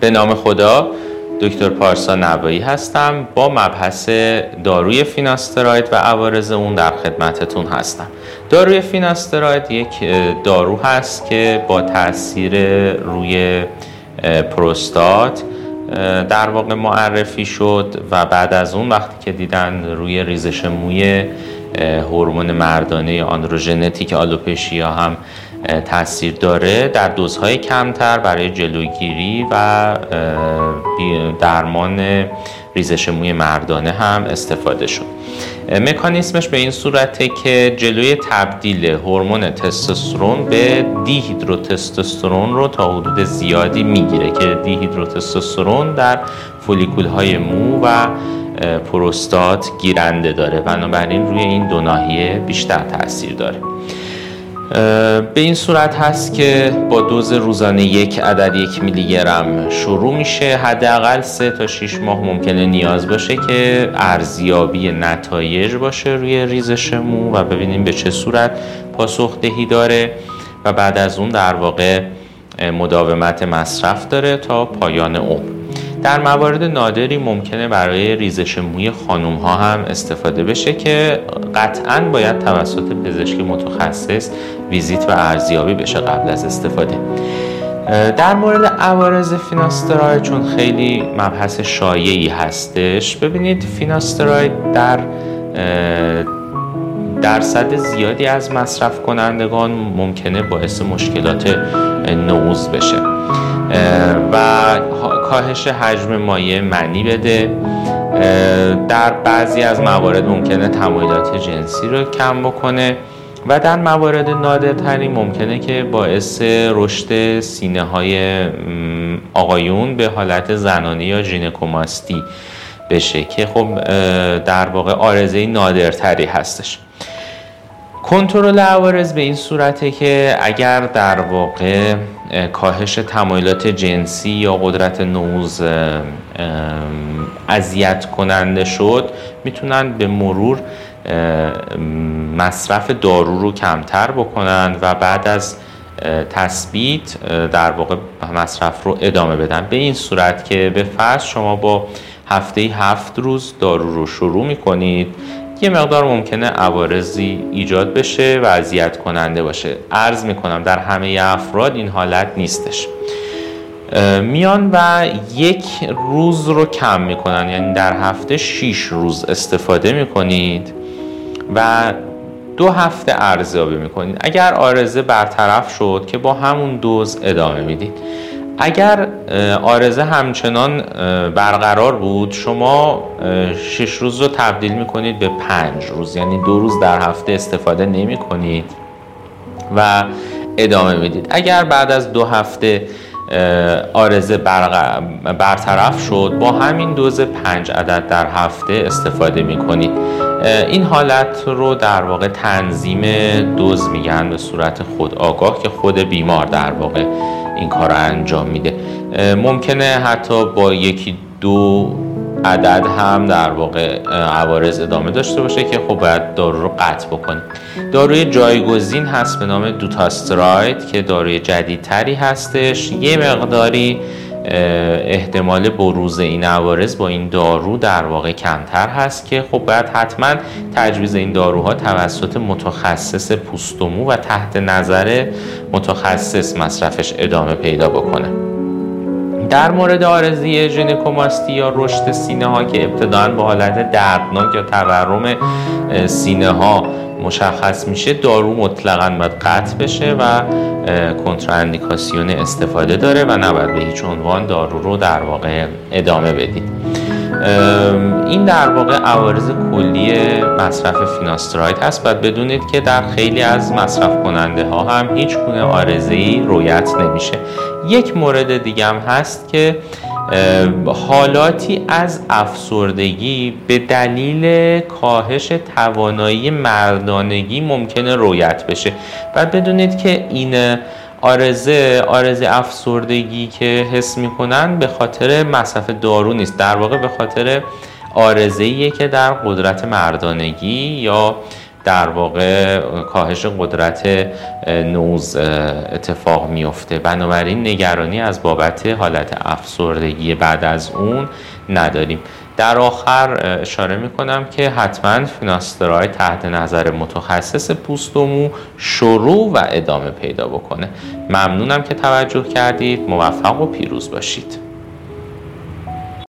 به نام خدا دکتر پارسا نوایی هستم. با مبحث داروی فیناستراید و عوارض اون در خدمتتون هستم. داروی فیناستراید یک دارو هست که با تاثیر روی پروستات در واقع معرفی شد و بعد از اون وقتی که دیدن روی ریزش موی هورمون مردانه آندروژنتیک آلوپشیا هم تاثیر داره در دوزهای کمتر برای جلوگیری و درمان ریزش موی مردانه هم استفاده شد. مکانیسمش به این صورته که جلوی تبدیل هورمون تستوسترون به دیهیدروتستوسترون رو تا حدود زیادی می‌گیره که دیهیدروتستوسترون در فولیکول های مو و پروستات گیرنده داره. بنابراین روی این دو ناحیه بیشتر تاثیر داره. به این صورت هست که با دوز روزانه یک عدد یک میلی گرم شروع میشه. حداقل سه تا 6 ماه ممکنه نیاز باشه که ارزیابی نتایج باشه روی ریزش مو و ببینیم به چه صورت پاسخدهی داره و بعد از اون در واقع مداومت مصرف داره تا پایان عمر. در موارد نادری ممکنه برای ریزش موی خانوم ها هم استفاده بشه که قطعا باید توسط پزشک متخصص ویزیت و ارزیابی بشه قبل از استفاده. در مورد عوارض فیناستراید چون خیلی مبحث شایعی هستش ببینید فیناستراید در درصد زیادی از مصرف کنندگان ممکنه باعث مشکلات نوز بشه. و کاهش حجم مایع معنی بده. در بعضی از موارد ممکنه تمایلات جنسی رو کم بکنه و در موارد نادرتری ممکنه که باعث رشد سینه های آقایون به حالت زنانه یا ژینکوماستی بشه که خب در واقع آرزه نادرتری هستش. کنترل عوارض به این صورته که اگر در واقع کاهش تمایلات جنسی یا قدرت نوز اذیت کننده شد می‌تونن به مرور مصرف دارو رو کمتر بکنن و بعد از تثبیت در واقع مصرف رو ادامه بدن. به این صورت که به فرض شما با هفته هفت روز دارو رو شروع می‌کنید یه مقدار ممکنه عوارضی ایجاد بشه و اذیت کننده باشه. عرض می‌کنم در همه افراد این حالت نیستش. میان و یک روز رو کم می‌کنن یعنی در هفته 6 روز استفاده می‌کنید و دو هفته ارزیابی می‌کنید. اگر آرزه برطرف شد که با همون دوز ادامه می‌دید. اگر آرزه همچنان برقرار بود شما شش روز رو تبدیل می‌کنید به پنج روز یعنی دو روز در هفته استفاده نمی کنید و ادامه می‌دید. اگر بعد از دو هفته آرزه برطرف شد با همین دوز پنج عدد در هفته استفاده می کنید این حالت رو در واقع تنظیم دوز میگن به صورت خود آگاه که خود بیمار در واقع این کار رو انجام میده. ممکنه حتی با یکی دو عدد هم در واقع عوارض ادامه داشته باشه که خب باید دارو رو قطع بکنیم. داروی جایگزین هست به نام دوتاستراید که داروی جدیدتری هستش. یه مقداری احتمال بروز این عوارض با این دارو در واقع کمتر هست که خب باید حتما تجویز این داروها توسط متخصص پوستومو و تحت نظر متخصص مصرفش ادامه پیدا بکنه. در مورد آرزی ژینکوماستی یا رشد سینه ها که ابتداعا با حالت دردناک یا تورم سینه ها مشخص میشه دارو مطلقا باید قطع بشه و کنتراندیکاسیون استفاده داره و نباید به هیچ عنوان دارو رو در واقع ادامه بدید این در واقع عوارض کلی مصرف فیناستراید هست. باید بدونید که در خیلی از مصرف کننده ها هم هیچ گونه آرزه ای رویت نمیشه. یک مورد دیگه هم هست که حالاتی از افسردگی به دلیل کاهش توانایی مردانگی ممکنه رویت بشه. بعد بدونید که این آرزه آرزه افسردگی که حس می‌کنن به خاطر مصرف دارو نیست. در واقع به خاطر آرزه که در قدرت مردانگی یا در واقع کاهش قدرت نوز اتفاق میفته. بنابراین نگرانی از بابت حالت افسردگی بعد از اون نداریم. در آخر اشاره می کنم که حتما فیناسترای تحت نظر متخصص پوست و شروع و ادامه پیدا بکنه. ممنونم که توجه کردید. موفق و پیروز باشید.